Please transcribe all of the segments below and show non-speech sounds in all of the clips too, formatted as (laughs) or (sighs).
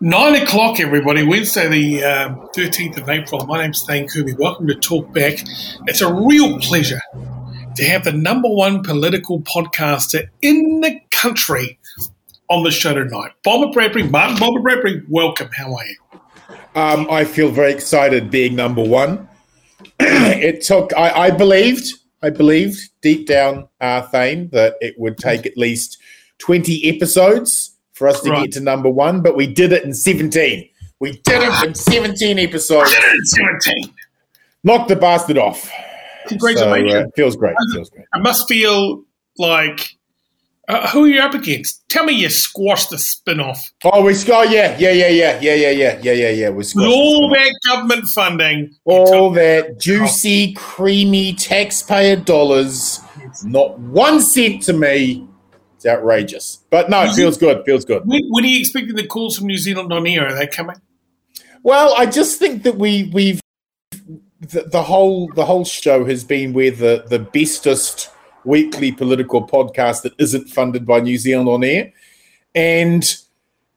Nine o'clock, everybody. Wednesday, the uh, thirteenth of April. My name's Thane Kirby. Welcome to Talk Back. It's a real pleasure to have the number one political podcaster in the country on the show tonight. Bomber Bradbury, Martyn Bomber Bradbury. Welcome. How are you? Um, I feel very excited being number one. (clears throat) it took. I, I, believed. I believed deep down, uh, Thane, that it would take at least twenty episodes for us to right. get to number one, but we did it in 17. We did it in 17 episodes. did it in 17. Knocked the bastard off. Congratulations. So, uh, feels great. It feels great. I must feel like uh, who are you up against? Tell me you squashed the spin off. Oh, we oh yeah, yeah, yeah, yeah, yeah, yeah, yeah, yeah, yeah, yeah. We squashed all that government funding, all that juicy, creamy taxpayer dollars. Not one cent to me. It's outrageous. But no, it feels good. Feels good. When, when are you expecting the calls from New Zealand on air? Are they coming? Well, I just think that we we've the, the whole the whole show has been where the the bestest weekly political podcast that isn't funded by New Zealand on air, and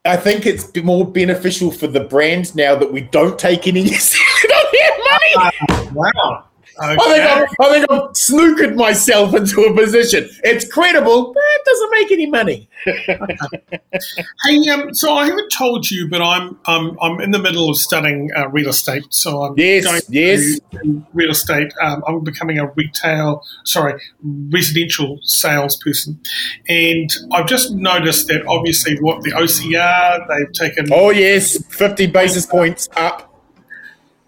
I think it's more beneficial for the brand now that we don't take any (laughs) New Zealand on air money. Wow. Okay. I think I think I'm snookered myself into a position. It's credible, but it doesn't make any money. (laughs) hey, um, so I haven't told you, but I'm I'm I'm in the middle of studying uh, real estate. So I'm yes, going yes, real estate. Um, I'm becoming a retail, sorry, residential salesperson, and I've just noticed that obviously what the OCR they've taken. Oh yes, fifty basis points up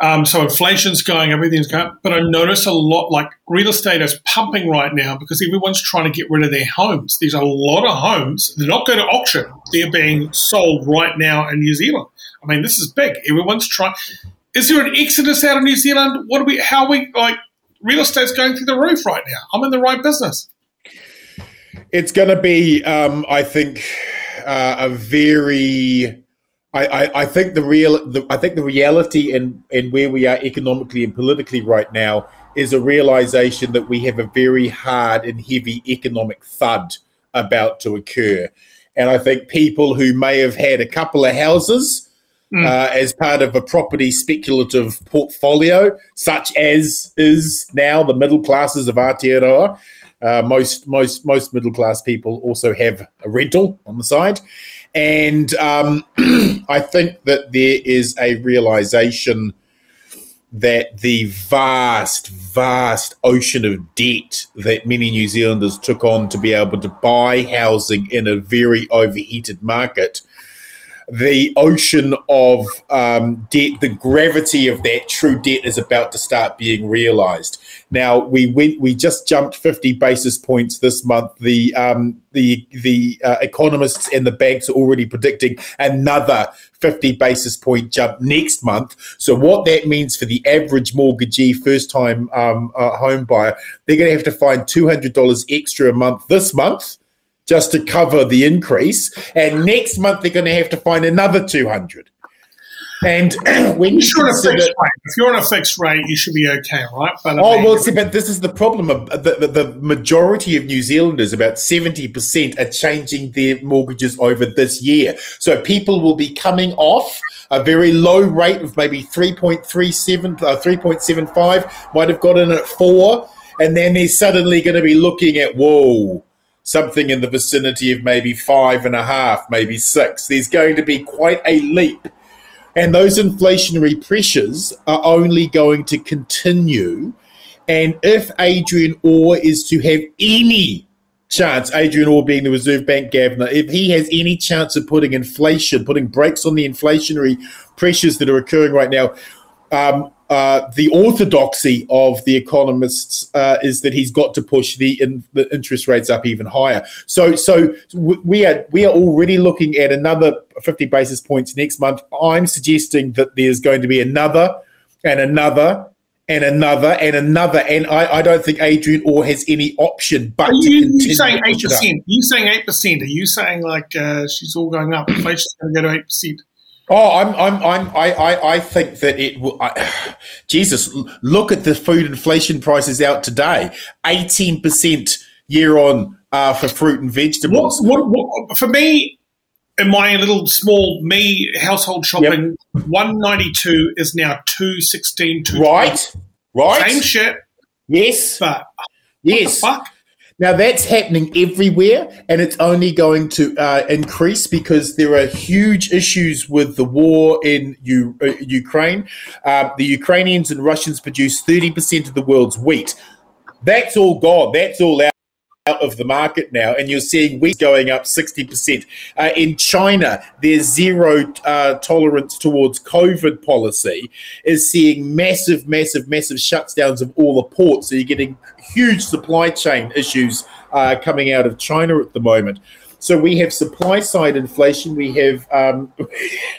um, so inflation's going, everything's going. But I notice a lot like real estate is pumping right now because everyone's trying to get rid of their homes. There's a lot of homes. They're not going to auction. They're being sold right now in New Zealand. I mean, this is big. Everyone's trying. Is there an exodus out of New Zealand? What are we? How are we like? Real estate's going through the roof right now. I'm in the right business. It's going to be, um, I think, uh, a very I, I, I, think the real the, I think the reality in, in where we are economically and politically right now is a realization that we have a very hard and heavy economic thud about to occur. And I think people who may have had a couple of houses mm. uh, as part of a property speculative portfolio, such as is now the middle classes of Aotearoa, uh, most most most middle class people also have a rental on the side. And um, (clears throat) I think that there is a realization that the vast, vast ocean of debt that many New Zealanders took on to be able to buy housing in a very overheated market the ocean of um, debt, the gravity of that true debt is about to start being realized. Now we went, we just jumped 50 basis points this month. The um, the the uh, economists and the banks are already predicting another 50 basis point jump next month. So what that means for the average mortgagee, first time um, uh, home buyer, they're going to have to find $200 extra a month this month just to cover the increase. And next month they're going to have to find another 200. And (clears throat) when you are consider, rate, if you're on a fixed rate, you should be okay, right? But oh well, see, but this is the problem. The, the, the majority of New Zealanders, about seventy percent, are changing their mortgages over this year. So people will be coming off a very low rate of maybe three point three seven, uh, three point seven five, might have got in at four, and then they're suddenly going to be looking at whoa something in the vicinity of maybe five and a half, maybe six. There's going to be quite a leap. And those inflationary pressures are only going to continue. And if Adrian Orr is to have any chance, Adrian Orr being the Reserve Bank governor, if he has any chance of putting inflation, putting brakes on the inflationary pressures that are occurring right now, um, uh, the orthodoxy of the economists uh, is that he's got to push the, in, the interest rates up even higher. So, so we are we are already looking at another 50 basis points next month. I'm suggesting that there's going to be another and another and another and another, and I, I don't think Adrian Orr has any option but are you, to. You saying eight percent? You saying eight percent? Are you saying like uh, she's all going up? Inflation's going to go to eight percent? Oh, I'm, I'm, I'm, I, I, I think that it will. I, (sighs) Jesus, look at the food inflation prices out today. Eighteen percent year on uh, for fruit and vegetables. What, what, what, for me, in my little small me household shopping, yep. one ninety two is now two sixteen. Right, right. Same shit. Yes, but yes. fuck. Now that's happening everywhere, and it's only going to uh, increase because there are huge issues with the war in U- uh, Ukraine. Uh, the Ukrainians and Russians produce thirty percent of the world's wheat. That's all gone. That's all out out of the market now, and you're seeing wheat going up 60%. Uh, in China, their zero uh, tolerance towards COVID policy is seeing massive, massive, massive shutdowns of all the ports. So you're getting huge supply chain issues uh, coming out of China at the moment. So we have supply side inflation, we have um,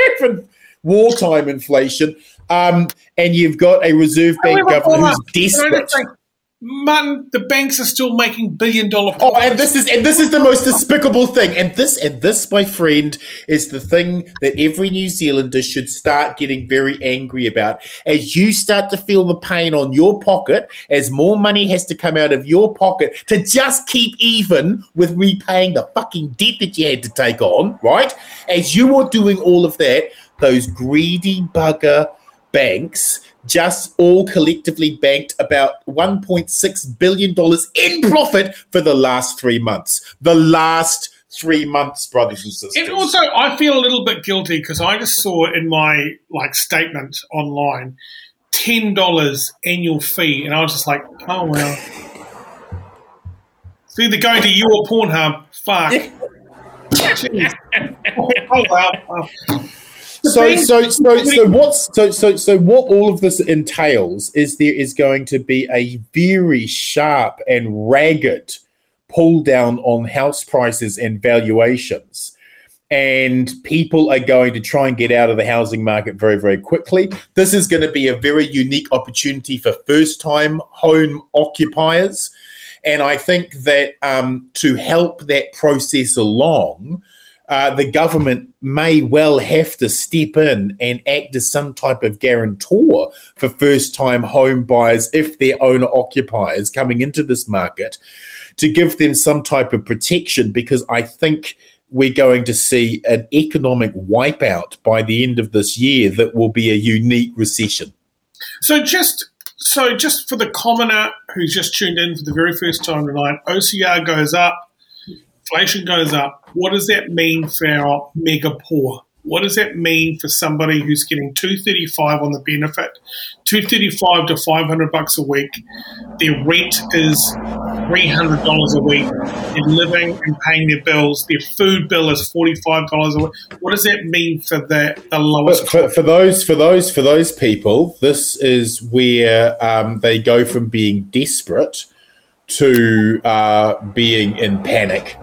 (laughs) wartime inflation, um, and you've got a Reserve Bank governor who's desperate man, the banks are still making billion dollar. Oh, and this is and this is the most despicable thing. And this and this, my friend, is the thing that every New Zealander should start getting very angry about. As you start to feel the pain on your pocket, as more money has to come out of your pocket to just keep even with repaying the fucking debt that you had to take on, right? As you are doing all of that, those greedy bugger banks just all collectively banked about $1.6 billion in profit for the last three months. The last three months, brothers and sisters. And also, I feel a little bit guilty because I just saw in my like statement online ten dollars annual fee, and I was just like, oh well. (laughs) it's either going to you or Pornhub. Fuck. (laughs) oh well so, so, so, so, what's so, so, so, what all of this entails is there is going to be a very sharp and ragged pull down on house prices and valuations. And people are going to try and get out of the housing market very, very quickly. This is going to be a very unique opportunity for first time home occupiers. And I think that um, to help that process along, uh, the government may well have to step in and act as some type of guarantor for first time home buyers if they're owner occupiers coming into this market to give them some type of protection because I think we're going to see an economic wipeout by the end of this year that will be a unique recession. So just so just for the commoner who's just tuned in for the very first time tonight, OCR goes up, inflation goes up, what does that mean for our mega poor? What does that mean for somebody who's getting 235 on the benefit, 235 to 500 bucks a week? Their rent is $300 a week. They're living and paying their bills. Their food bill is $45 a week. What does that mean for the, the lowest? For, for, those, for those, for those people, this is where um, they go from being desperate to uh, being in panic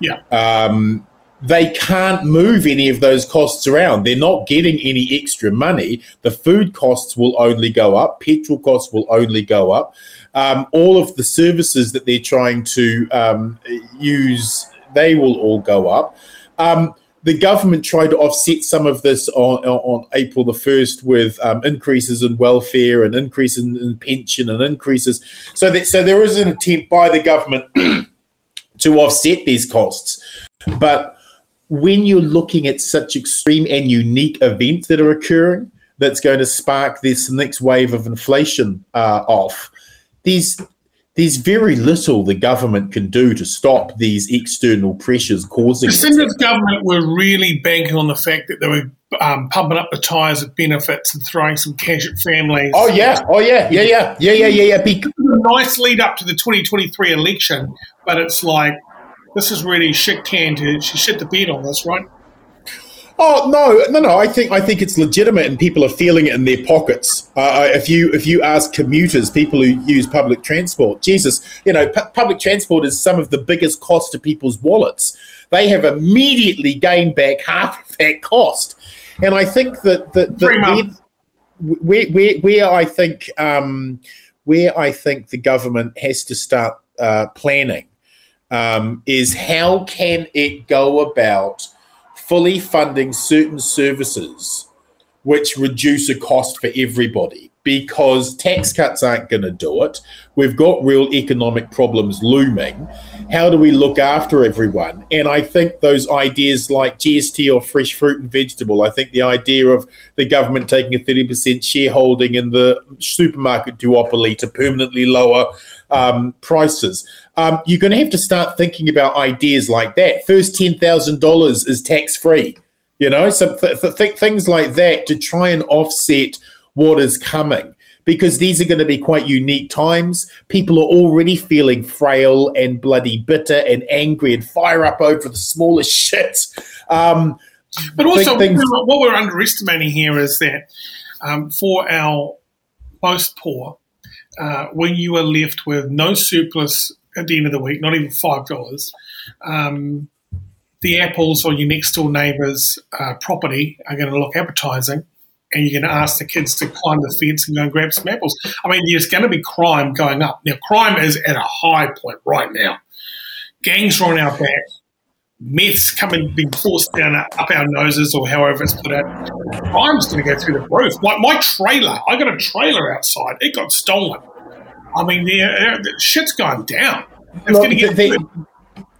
yeah. Um, they can't move any of those costs around. They're not getting any extra money. The food costs will only go up. Petrol costs will only go up. Um, all of the services that they're trying to um, use, they will all go up. Um, the government tried to offset some of this on, on April the 1st with um, increases in welfare and increases in, in pension and increases. So that so there is an attempt by the government (clears throat) to offset these costs. But when you're looking at such extreme and unique events that are occurring, that's going to spark this next wave of inflation uh, off. There's there's very little the government can do to stop these external pressures causing. The government were really banking on the fact that they were um, pumping up the tires of benefits and throwing some cash at families. Oh yeah, oh yeah, yeah, yeah, yeah, yeah, yeah, yeah. A nice lead up to the 2023 election, but it's like this is really shit canned. She shit the beat on this, right? Oh no, no, no! I think I think it's legitimate, and people are feeling it in their pockets. Uh, uh if you if you ask commuters, people who use public transport, Jesus, you know, pu- public transport is some of the biggest cost to people's wallets. They have immediately gained back (laughs) half of that cost, and I think that that, that where, where, where I think um, where I think the government has to start uh, planning um, is how can it go about fully funding certain services which reduce a cost for everybody because tax cuts aren't going to do it. We've got real economic problems looming. How do we look after everyone? And I think those ideas like GST or fresh fruit and vegetable, I think the idea of the government taking a 30% shareholding in the supermarket duopoly to permanently lower um, prices. Um, you're going to have to start thinking about ideas like that. First $10,000 is tax free. You know, so th- th- things like that to try and offset what is coming because these are going to be quite unique times. People are already feeling frail and bloody bitter and angry and fire up over the smallest (laughs) shit. Um, but also, things- what we're underestimating here is that um, for our most poor, uh, when you are left with no surplus at the end of the week, not even five dollars, um, the apples or your next door neighbour's uh, property are going to look appetising and you're going to ask the kids to climb the fence and go and grab some apples. I mean, there's going to be crime going up. Now, crime is at a high point right now. Gangs are on our back. Meth's coming, being forced down up our noses, or however it's put out. Crime's going to go through the roof. My, my trailer, I got a trailer outside. It got stolen. I mean, the, the shit's going down. It's going to get. The,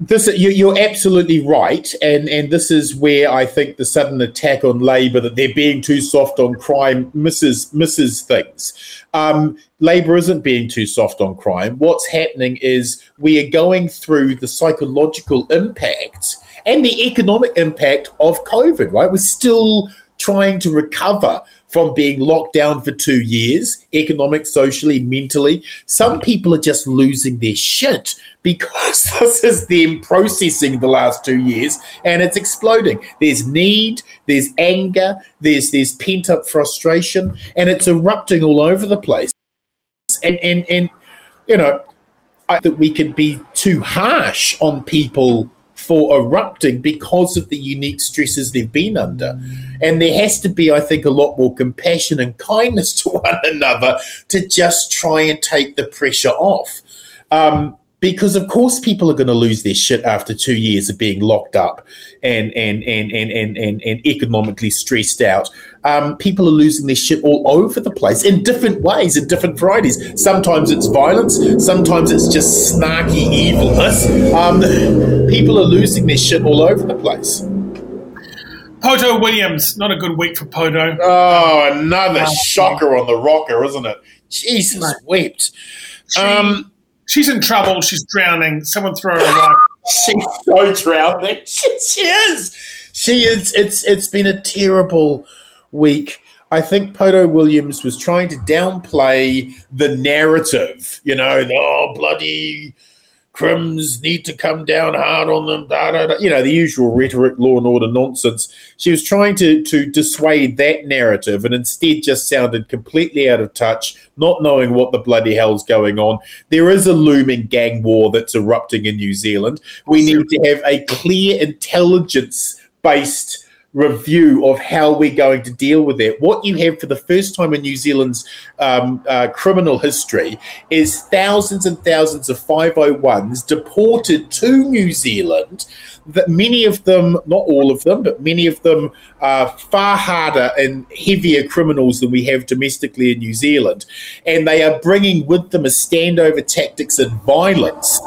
this you, are absolutely right, and and this is where I think the sudden attack on Labor that they're being too soft on crime misses misses things. Um, Labor isn't being too soft on crime. What's happening is we are going through the psychological impact and the economic impact of COVID. Right, we're still trying to recover from being locked down for two years, economic, socially, mentally. Some people are just losing their shit because (laughs) this is them processing the last two years and it's exploding. There's need, there's anger, there's there's pent up frustration, and it's erupting all over the place. And and and you know, I, that we could be too harsh on people for erupting because of the unique stresses they've been under. And there has to be, I think, a lot more compassion and kindness (laughs) to one another to just try and take the pressure off. Um, because of course people are going to lose their shit after two years of being locked up and and and and and and, and economically stressed out. Um, people are losing their shit all over the place in different ways, in different varieties. Sometimes it's violence, sometimes it's just snarky evilness. Um, people are losing their shit all over the place. Poto Williams, not a good week for Poto. Oh, another uh, shocker on the rocker, isn't it? Jesus mate. wept. Um, she's in trouble. She's drowning. Someone throw her a away. (laughs) she's so drowning. She, (laughs) she is. She is. It's it's been a terrible week. I think Poto Williams was trying to downplay the narrative. You know, oh bloody crims need to come down hard on them, da, da, da. you know, the usual rhetoric, law and order nonsense. She was trying to, to dissuade that narrative and instead just sounded completely out of touch, not knowing what the bloody hell's going on. There is a looming gang war that's erupting in New Zealand. We need to have a clear intelligence based review of how we're going to deal with it. What you have for the first time in New Zealand's um, uh, criminal history is thousands and thousands of 501s deported to New Zealand that many of them, not all of them, but many of them are far harder and heavier criminals than we have domestically in New Zealand. And they are bringing with them a standover tactics and violence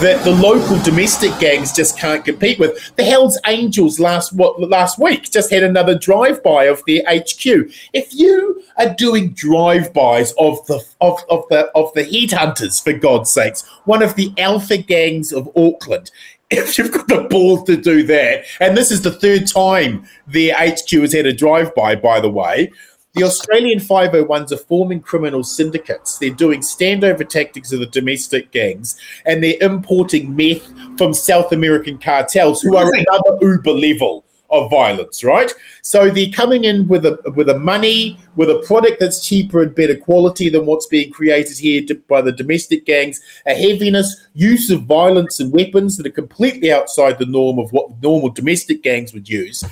that the local domestic gangs just can't compete with. The Hells Angels last what last week just had another drive-by of their HQ. If you are doing drive-bys of the of, of the of the headhunters, for God's sakes, one of the alpha gangs of Auckland, if you've got the balls to do that, and this is the third time their HQ has had a drive-by, by the way, the Australian 501s are forming criminal syndicates. They're doing standover tactics of the domestic gangs, and they're importing meth from South American cartels, who are another Uber level of violence, right? So they're coming in with a with a money, with a product that's cheaper and better quality than what's being created here by the domestic gangs, a heaviness, use of violence and weapons that are completely outside the norm of what normal domestic gangs would use.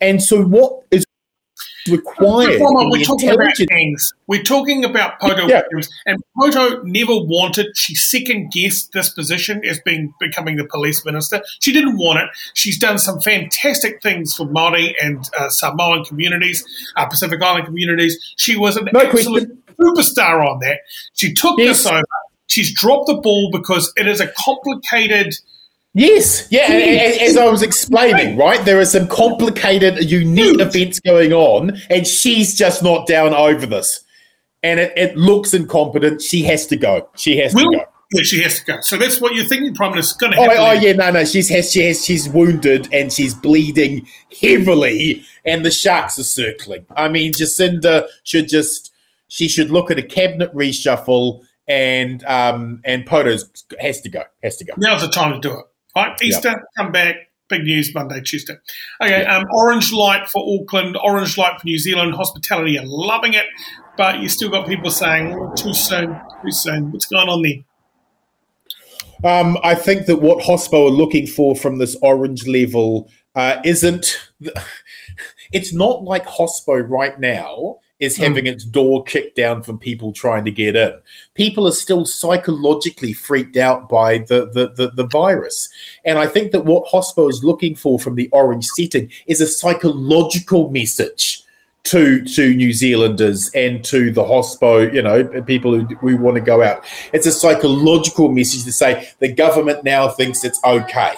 And so what is required. we're talking about things. We're talking about Poto yeah. Williams, and Poto never wanted. She second guessed this position as being becoming the police minister. She didn't want it. She's done some fantastic things for Maori and uh, Samoan communities, uh, Pacific Island communities. She was an no absolute question. superstar on that. She took yes. this over. She's dropped the ball because it is a complicated Yes, yeah. as I was explaining, right, there are some complicated, unique events going on, and she's just not down over this. And it, it looks incompetent. She has to go. She has Will, to go. Yeah, she has to go. So that's what you're thinking, Prime Minister's going to oh, oh, yeah, no, no. She's has, she has, she's wounded and she's bleeding heavily, and the sharks are circling. I mean, Jacinda should just she should look at a cabinet reshuffle, and um, and Poto's has to go. Has to go. Now's the time to do it. Right, Easter, yep. come back. Big news Monday, Tuesday. Okay, yep. um, orange light for Auckland, orange light for New Zealand. Hospitality are loving it, but you still got people saying oh, too soon, too soon. What's going on there? Um, I think that what Hospo are looking for from this orange level uh, isn't. (laughs) It's not like Hospo right now is hmm. having mm. its door kicked down from people trying to get in. People are still psychologically freaked out by the, the, the, the, virus. And I think that what Hospo is looking for from the orange setting is a psychological message to to New Zealanders and to the hospo, you know, people who we want to go out. It's a psychological message to say the government now thinks it's okay,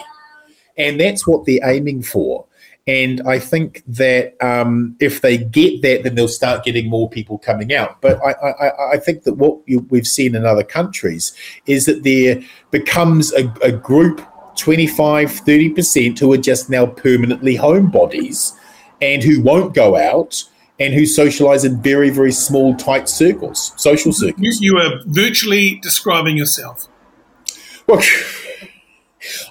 and that's what they're aiming for. And I think that um, if they get that, then they'll start getting more people coming out. But I, I, I think that what you, we've seen in other countries is that there becomes a, a group, 25, 30%, who are just now permanently homebodies and who won't go out and who socialize in very, very small, tight circles, social circles. You, you are virtually describing yourself. Well, (laughs)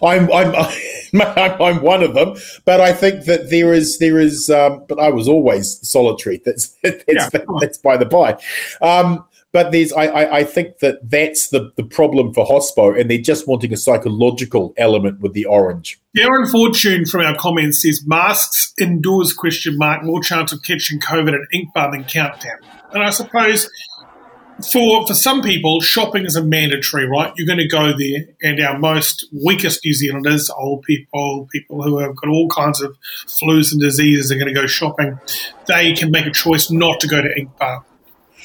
I'm, (laughs) I'm, I'm one of them, but I think that there is there is. Um, but I was always solitary. That's (laughs) that's, yeah. that's by the by. Um, but there's I, I, I think that that's the, the problem for Hospo, and they're just wanting a psychological element with the orange. Darren Fortune from our comments says masks indoors question mark more chance of catching COVID at Ink Bar than countdown, and I suppose for for some people, shopping is a mandatory, right? You're going to go there, and our most weakest New Zealanders, old people, people who have got all kinds of flus and diseases, are going to go shopping. They can make a choice not to go to Inkbar.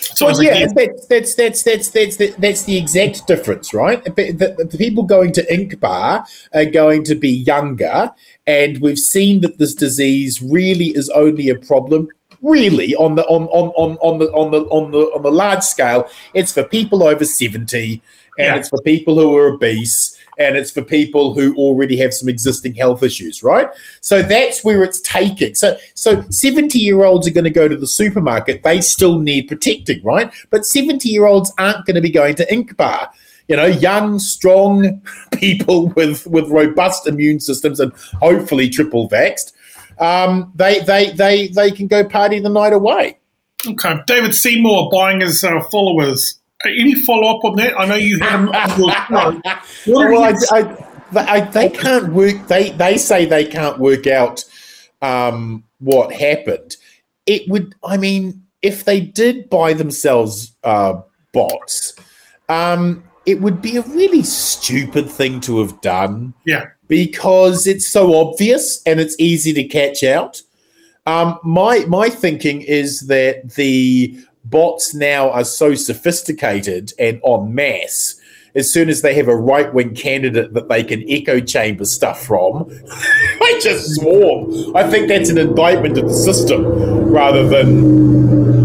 So well, yeah, that's, that's that's that's that's the, that's the exact difference, right? The, the, the, people going to Inkbar are going to be younger, and we've seen that this disease really is only a problem really on the on on on on the on the on the on the large scale, it's for people over seventy, and yeah. it's for people who are obese, and it's for people who already have some existing health issues, right? So that's where it's taking. So so seventy year olds are going to go to the supermarket; they still need protecting, right? But seventy year olds aren't going to be going to Inkbar you know, young, strong (laughs) people with with robust immune systems and hopefully triple vaxxed um, they they they they can go party the night away. Okay, David Seymour buying his uh, followers. Any follow up on that? I know you had him. (laughs) well, I, I, I, they can't work. They they say they can't work out um, what happened. It would. I mean, if they did buy themselves uh, bots, um, it would be a really stupid thing to have done. Yeah because it's so obvious and it's easy to catch out. Um, my my thinking is that the bots now are so sophisticated and en masse. As soon as they have a right wing candidate that they can echo chamber stuff from, (laughs) they just swarm. I think that's an indictment of the system rather than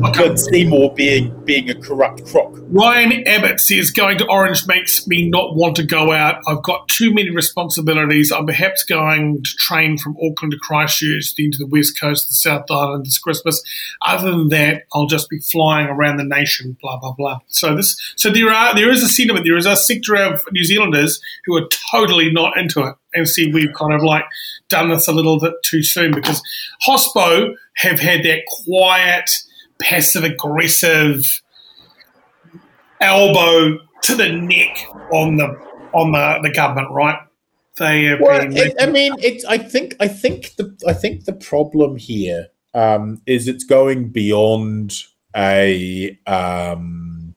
than Seymour being being a corrupt crook. Ryan Abbott says going to Orange makes me not want to go out. I've got too many responsibilities. I'm perhaps going to train from Auckland to Christchurch, then to the West Coast, the South Island this Christmas. Other than that, I'll just be flying around the nation. Blah blah blah. So this, so there are there is a sentiment. There is a sector of New Zealanders who are totally not into it and see we've kind of like done this a little bit too soon because Hospo have had that quiet passive aggressive elbow to the neck on the on the, the government, right? They have well. It, I mean, it's. I think. I think the. I think the problem here um, is it's going beyond a um,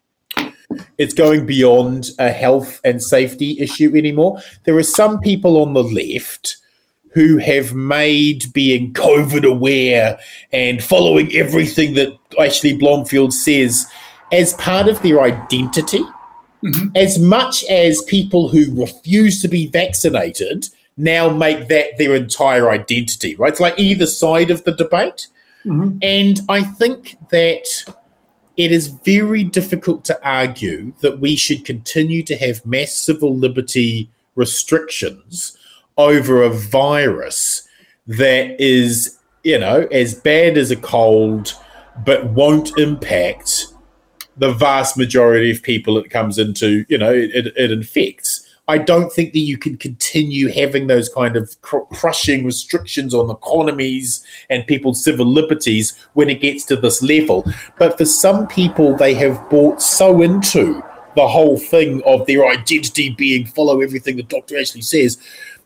it's going beyond a health and safety issue anymore. There are some people on the left who have made being COVID aware and following everything that Ashley Bloomfield says as part of their identity. Mm-hmm. As much as people who refuse to be vaccinated now make that their entire identity, right? It's like either side of the debate. Mm-hmm. And I think that it is very difficult to argue that we should continue to have mass civil liberty restrictions over a virus that is, you know, as bad as a cold, but won't impact the vast majority of people it comes into, you know, it, it infects. I don't think that you can continue having those kind of cr- crushing restrictions on economies and people's civil liberties when it gets to this level. But for some people, they have bought so into the whole thing of their identity being follow everything that Dr. Ashley says.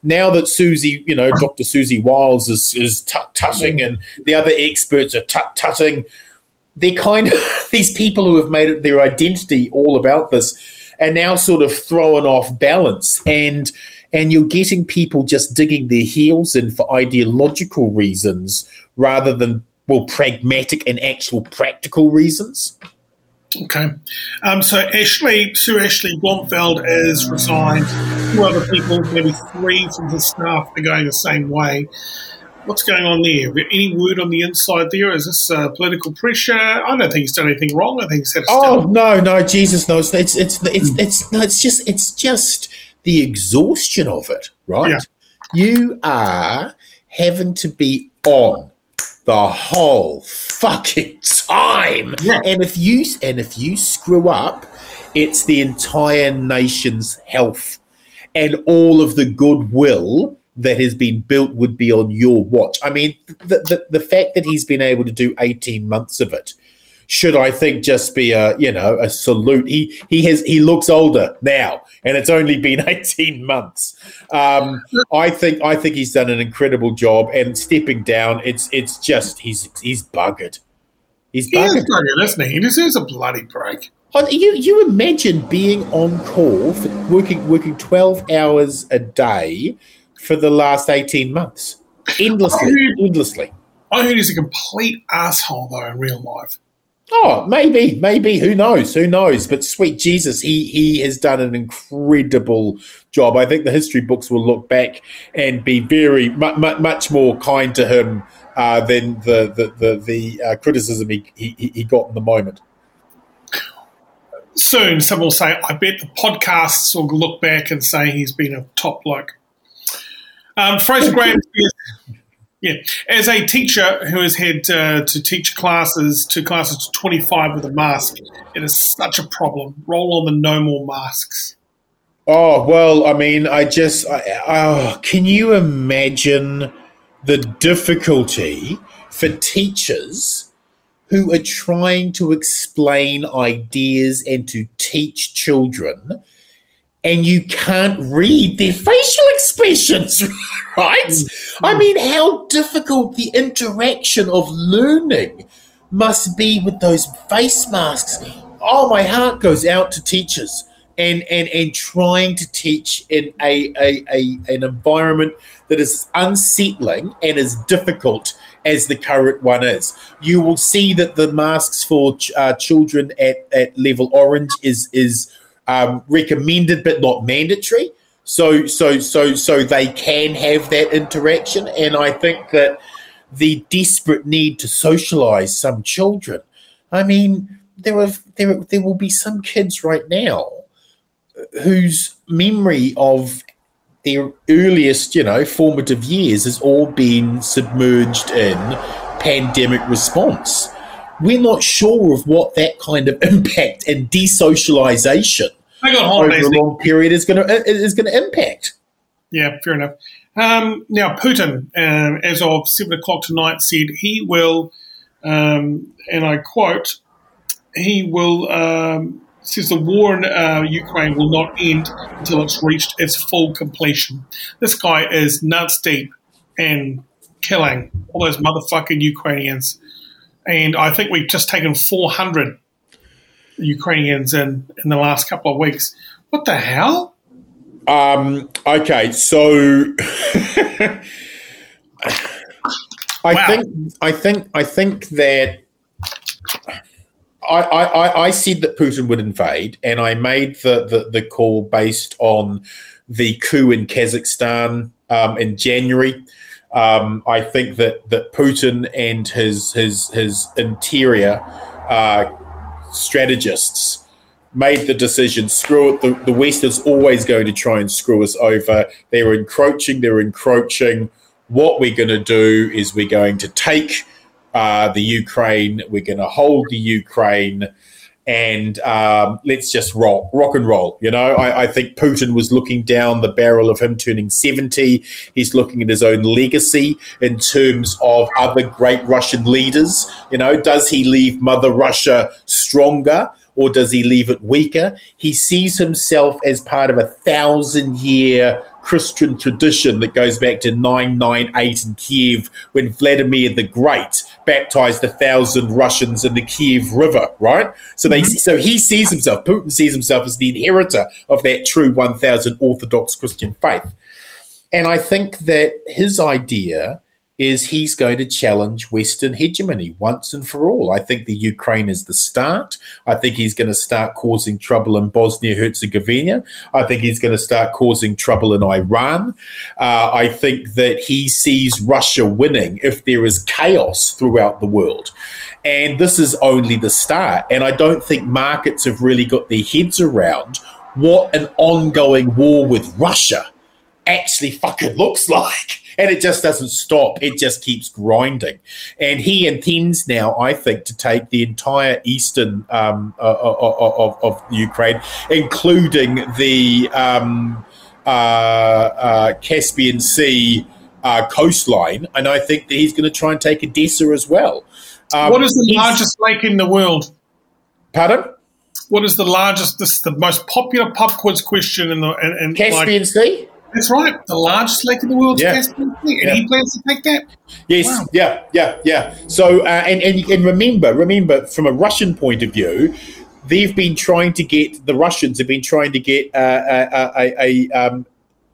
Now that Siouxsie, you know, Dr. Siouxsie Wiles is, is tut tutting and the other experts are tut tutting, they're kind of (laughs) these people who have made it their identity all about this are now sort of thrown off balance and and you're getting people just digging their heels in for ideological reasons rather than well pragmatic and actual practical reasons. Okay. Um, so Ashley, Sue Ashley Bloomfield is resigned. Two other people, maybe three from the staff, are going the same way. What's going on there? Any word on the inside there? Is this uh, political pressure? I don't think he's done anything wrong. I think he's had. oh no, no, Jesus knows. It's it's it's it's, it's no. It's just it's just the exhaustion of it, right? Yeah. You are having to be on the whole fucking time, yeah. and if you and if you screw up, it's the entire nation's health and all of the goodwill that has been built would be on your watch. I mean, the, the, the fact that he's been able to do 18 months of it should I think just be a you know a salute. He he has he looks older now, and it's only been (laughs) eighteen months. Um, I think I think he's done an incredible job, and stepping down, it's it's just he's he's buggered. He's buggered, he is buggered isn't he? He deserves a bloody break. You you imagine being on call for working working twelve hours a day for the last 18 months. Endlessly. I endlessly. I heard he's a complete asshole, though, in real life. Oh, maybe, maybe. Who knows? Who knows? But sweet Jesus, he he has done an incredible job. I think the history books will look back and be very mu- mu- much more kind to him uh, than the the the, the uh, criticism he, he he got in the moment. Soon, someone will say, "I bet the podcasts will look back and say he's been a top bloke." Um, Fraser Graham yeah, as a teacher who has had uh, to teach classes to classes to 25 with a mask, it is such a problem. Roll on the no more masks. Oh, well, I mean, I just, I, oh, can you imagine the difficulty for teachers who are trying to explain ideas and to teach children and you can't read their facial expressions, (laughs) right? Mm-hmm. I mean, how difficult the interaction of learning must be with those face masks. Oh, my heart goes out to teachers and and and trying to teach in a, a, a an environment that is unsettling and is difficult as the current one is. You will see that the masks for ch- uh, children at, at level orange is is um, recommended but not mandatory. So so so so they can have that interaction, and I think that the desperate need to socialize some children. I mean, there are there there will be some kids right now whose memory of their earliest, you know, formative years has all been submerged in pandemic response we're not sure of what that kind of (laughs) impact and desocialization over a long period is going to is going to impact. Yeah, fair enough. Um, now, Putin, um, as of seven o'clock tonight, said he will, um, and I quote, he will um, says the war in uh, Ukraine will not end until it's reached its full completion. This guy is nuts deep and killing all those motherfucking Ukrainians. And I think we've just taken 400 Ukrainians in, in the last couple of weeks. What the hell? Um, okay, so (laughs) I wow. think I think I think that I, I, I said that Putin would invade, and I made the, the, the call based on the coup in Kazakhstan um, in January. Um, I think that that Putin and his his his interior uh, strategists made the decision. Screw it. The, the West is always going to try and screw us over. They're encroaching. They're encroaching. What we're going to do is we're going to take uh, the Ukraine. We're going to hold the Ukraine and um, let's just rock, rock and roll. You know, I, I, think Putin was looking down the barrel of him turning 70. He's looking at his own legacy in terms of other great Russian leaders. You know, does he leave Mother Russia stronger? Or does he leave it weaker? He sees himself as part of a thousand year Christian tradition that goes back to 998 in Kiev when Vladimir the Great baptized a thousand Russians in the Kiev River, right? So they, mm-hmm. so he sees himself, Putin sees himself as the inheritor of that true 1000 Orthodox Christian faith. And I think that his idea is he's going to challenge Western hegemony once and for all. I think the Ukraine is the start. I think he's going to start causing trouble in Bosnia Herzegovina. I think he's going to start causing trouble in Iran. Uh, I think that he sees Russia winning if there is chaos throughout the world. And this is only the start. And I don't think markets have really got their heads around what an ongoing war with Russia actually fucking looks (laughs) like and it just doesn't stop. It just keeps grinding. And he intends now, I think, to take the entire eastern um, uh, uh, uh of, of, Ukraine, including the um, uh, uh, Caspian Sea uh, coastline. And I think that he's going to try and take Odessa as well. Um, what is the largest lake in the world? Pardon? What is the largest? This is the most popular pop quiz question in the in, in Caspian like, Sea. That's right. The largest lake in the world yeah. Caspian Sea, and yeah. he plans to take that. Yes, wow. yeah, yeah, yeah. So, uh, and, and and remember, remember, from a Russian point of view, they've been trying to get the Russians have been trying to get uh, a, a, a um,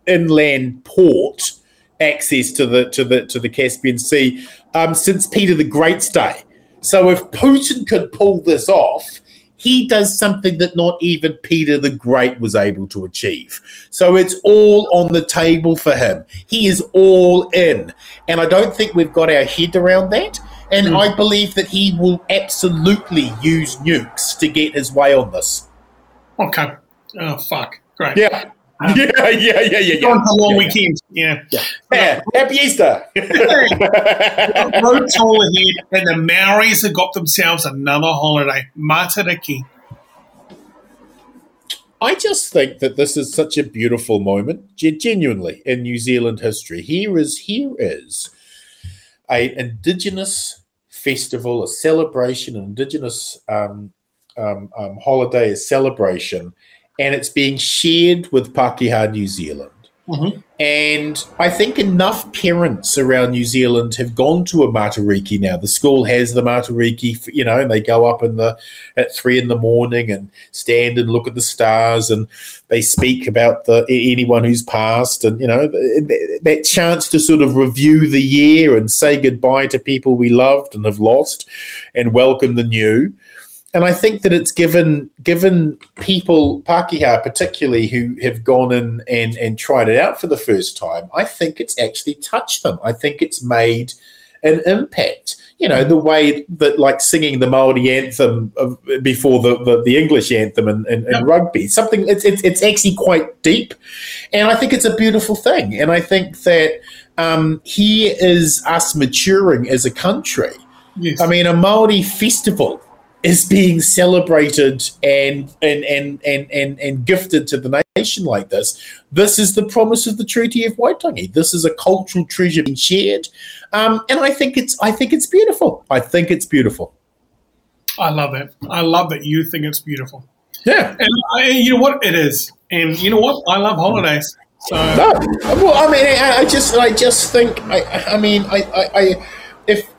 inland port access to the to the to the Caspian Sea um, since Peter the Great's day. So, if Putin could pull this off he does something that not even Peter the Great was able to achieve. So it's all on the table for him. He is all in. And I don't think we've got our head around that. And mm. I believe that he will absolutely use nukes to get his way on this. Okay. Oh, fuck. Great. Yeah. Um, yeah, yeah, yeah, yeah. Going for long yeah, weekends. Yeah. Yeah. yeah. Happy Easter. (laughs) Road toll ahead, and the Maoris have got themselves another holiday. Matariki. I just think that this is such a beautiful moment, genuinely, in New Zealand history. Here is here is a indigenous festival, a celebration, an indigenous um, um, um, holiday, a celebration and it's being shared with Pakeha New Zealand. Mm-hmm. And I think enough parents around New Zealand have gone to a Matariki now. The school has the Matariki, you know, and they go up in the at three in the morning and stand and look at the stars, and they speak about the anyone who's passed, and you know that chance to sort of review the year and say goodbye to people we loved and have lost, and welcome the new and I think that it's given given people Pakeha particularly who have gone in and, and tried it out for the first time, I think it's actually touched them. I think it's made an impact. You know, the way that like singing the Maori anthem before the, the, the, English anthem in, in, in rugby, something it's, it's it's actually quite deep, and I think it's a beautiful thing. And I think that um, here is us maturing as a country. Yes. I mean, a Maori festival is being celebrated and and, and and and and gifted to the nation like this. This is the promise of the Treaty of Waitangi. This is a cultural treasure being shared, um, and I think it's I think it's beautiful. I think it's beautiful. I love it. I love that you think it's beautiful. Yeah, and I, you know what it is, and you know what I love holidays. So No, well, I mean, I, I just, I just think, I, I mean, I, I, I, if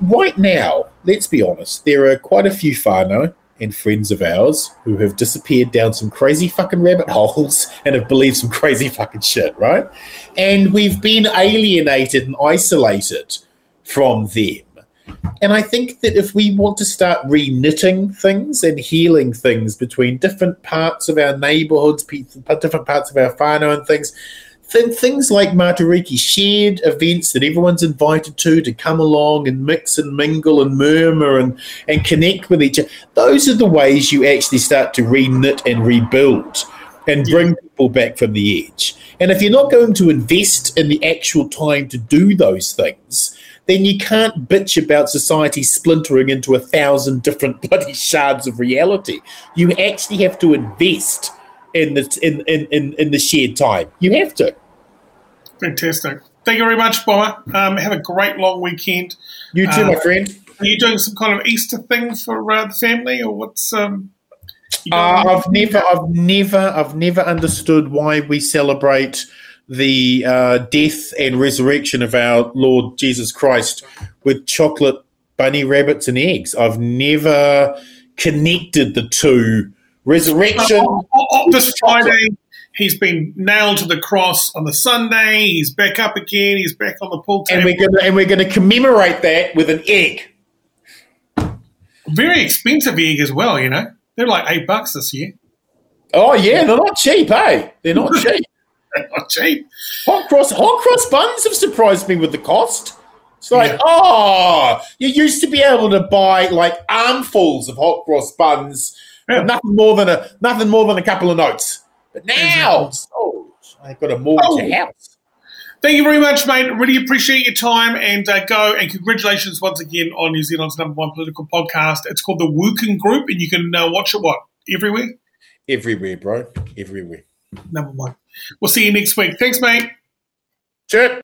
right now, let's be honest, there are quite a few whānau and friends of ours who have disappeared down some crazy fucking rabbit (laughs) holes and have believed some crazy fucking shit, right? And we've been alienated and isolated from them. And I think that if we want to start re-knitting things and healing things between different parts of our neighborhoods, different parts of our whānau and things, th- things like Matariki, shared events that everyone's invited to to come along and mix and mingle and murmur and, and connect with each other, those are the ways you actually start to re-knit and rebuild and bring people back from the edge. And if you're not going to invest in the actual time to do those things, then you can't bitch about society splintering into a thousand different (laughs) bloody shards of reality. You actually have to invest in the in, in, in, in the shared time. You have to. fantastic. Thank you very much, Bomber. Um, have a great long weekend. You too, Uh, my friend. Are you doing some kind of Easter thing for uh, the family, or what's um? Uh, I've never, I've never, I've never understood why we celebrate the uh, death and resurrection of our Lord Jesus Christ with chocolate bunny rabbits and eggs. I've never connected the two. Resurrection. This Friday, he's been nailed to the cross. On the Sunday, he's back up again. He's back on the pool and we're gonna and we're gonna commemorate that with an egg. Very expensive egg as well. You know, they're like eight bucks this year. Oh yeah, they're not cheap, hey? They're not (laughs) cheap. they're Not cheap. Hot cross hot cross buns have surprised me with the cost. It's like, Yeah. oh, you used to be able to buy like armfuls of hot cross buns Yeah. nothing more than a nothing more than a couple of notes. But now, oh, I've got a mortgage Oh. house. Thank you very much, mate. Really appreciate your time and uh, go and congratulations once again on New Zealand's number one political podcast. It's called the Working Group, and you can uh, watch it what everywhere. Everywhere, bro. Everywhere. Number one. We'll see you next week. Thanks, mate. Chirp.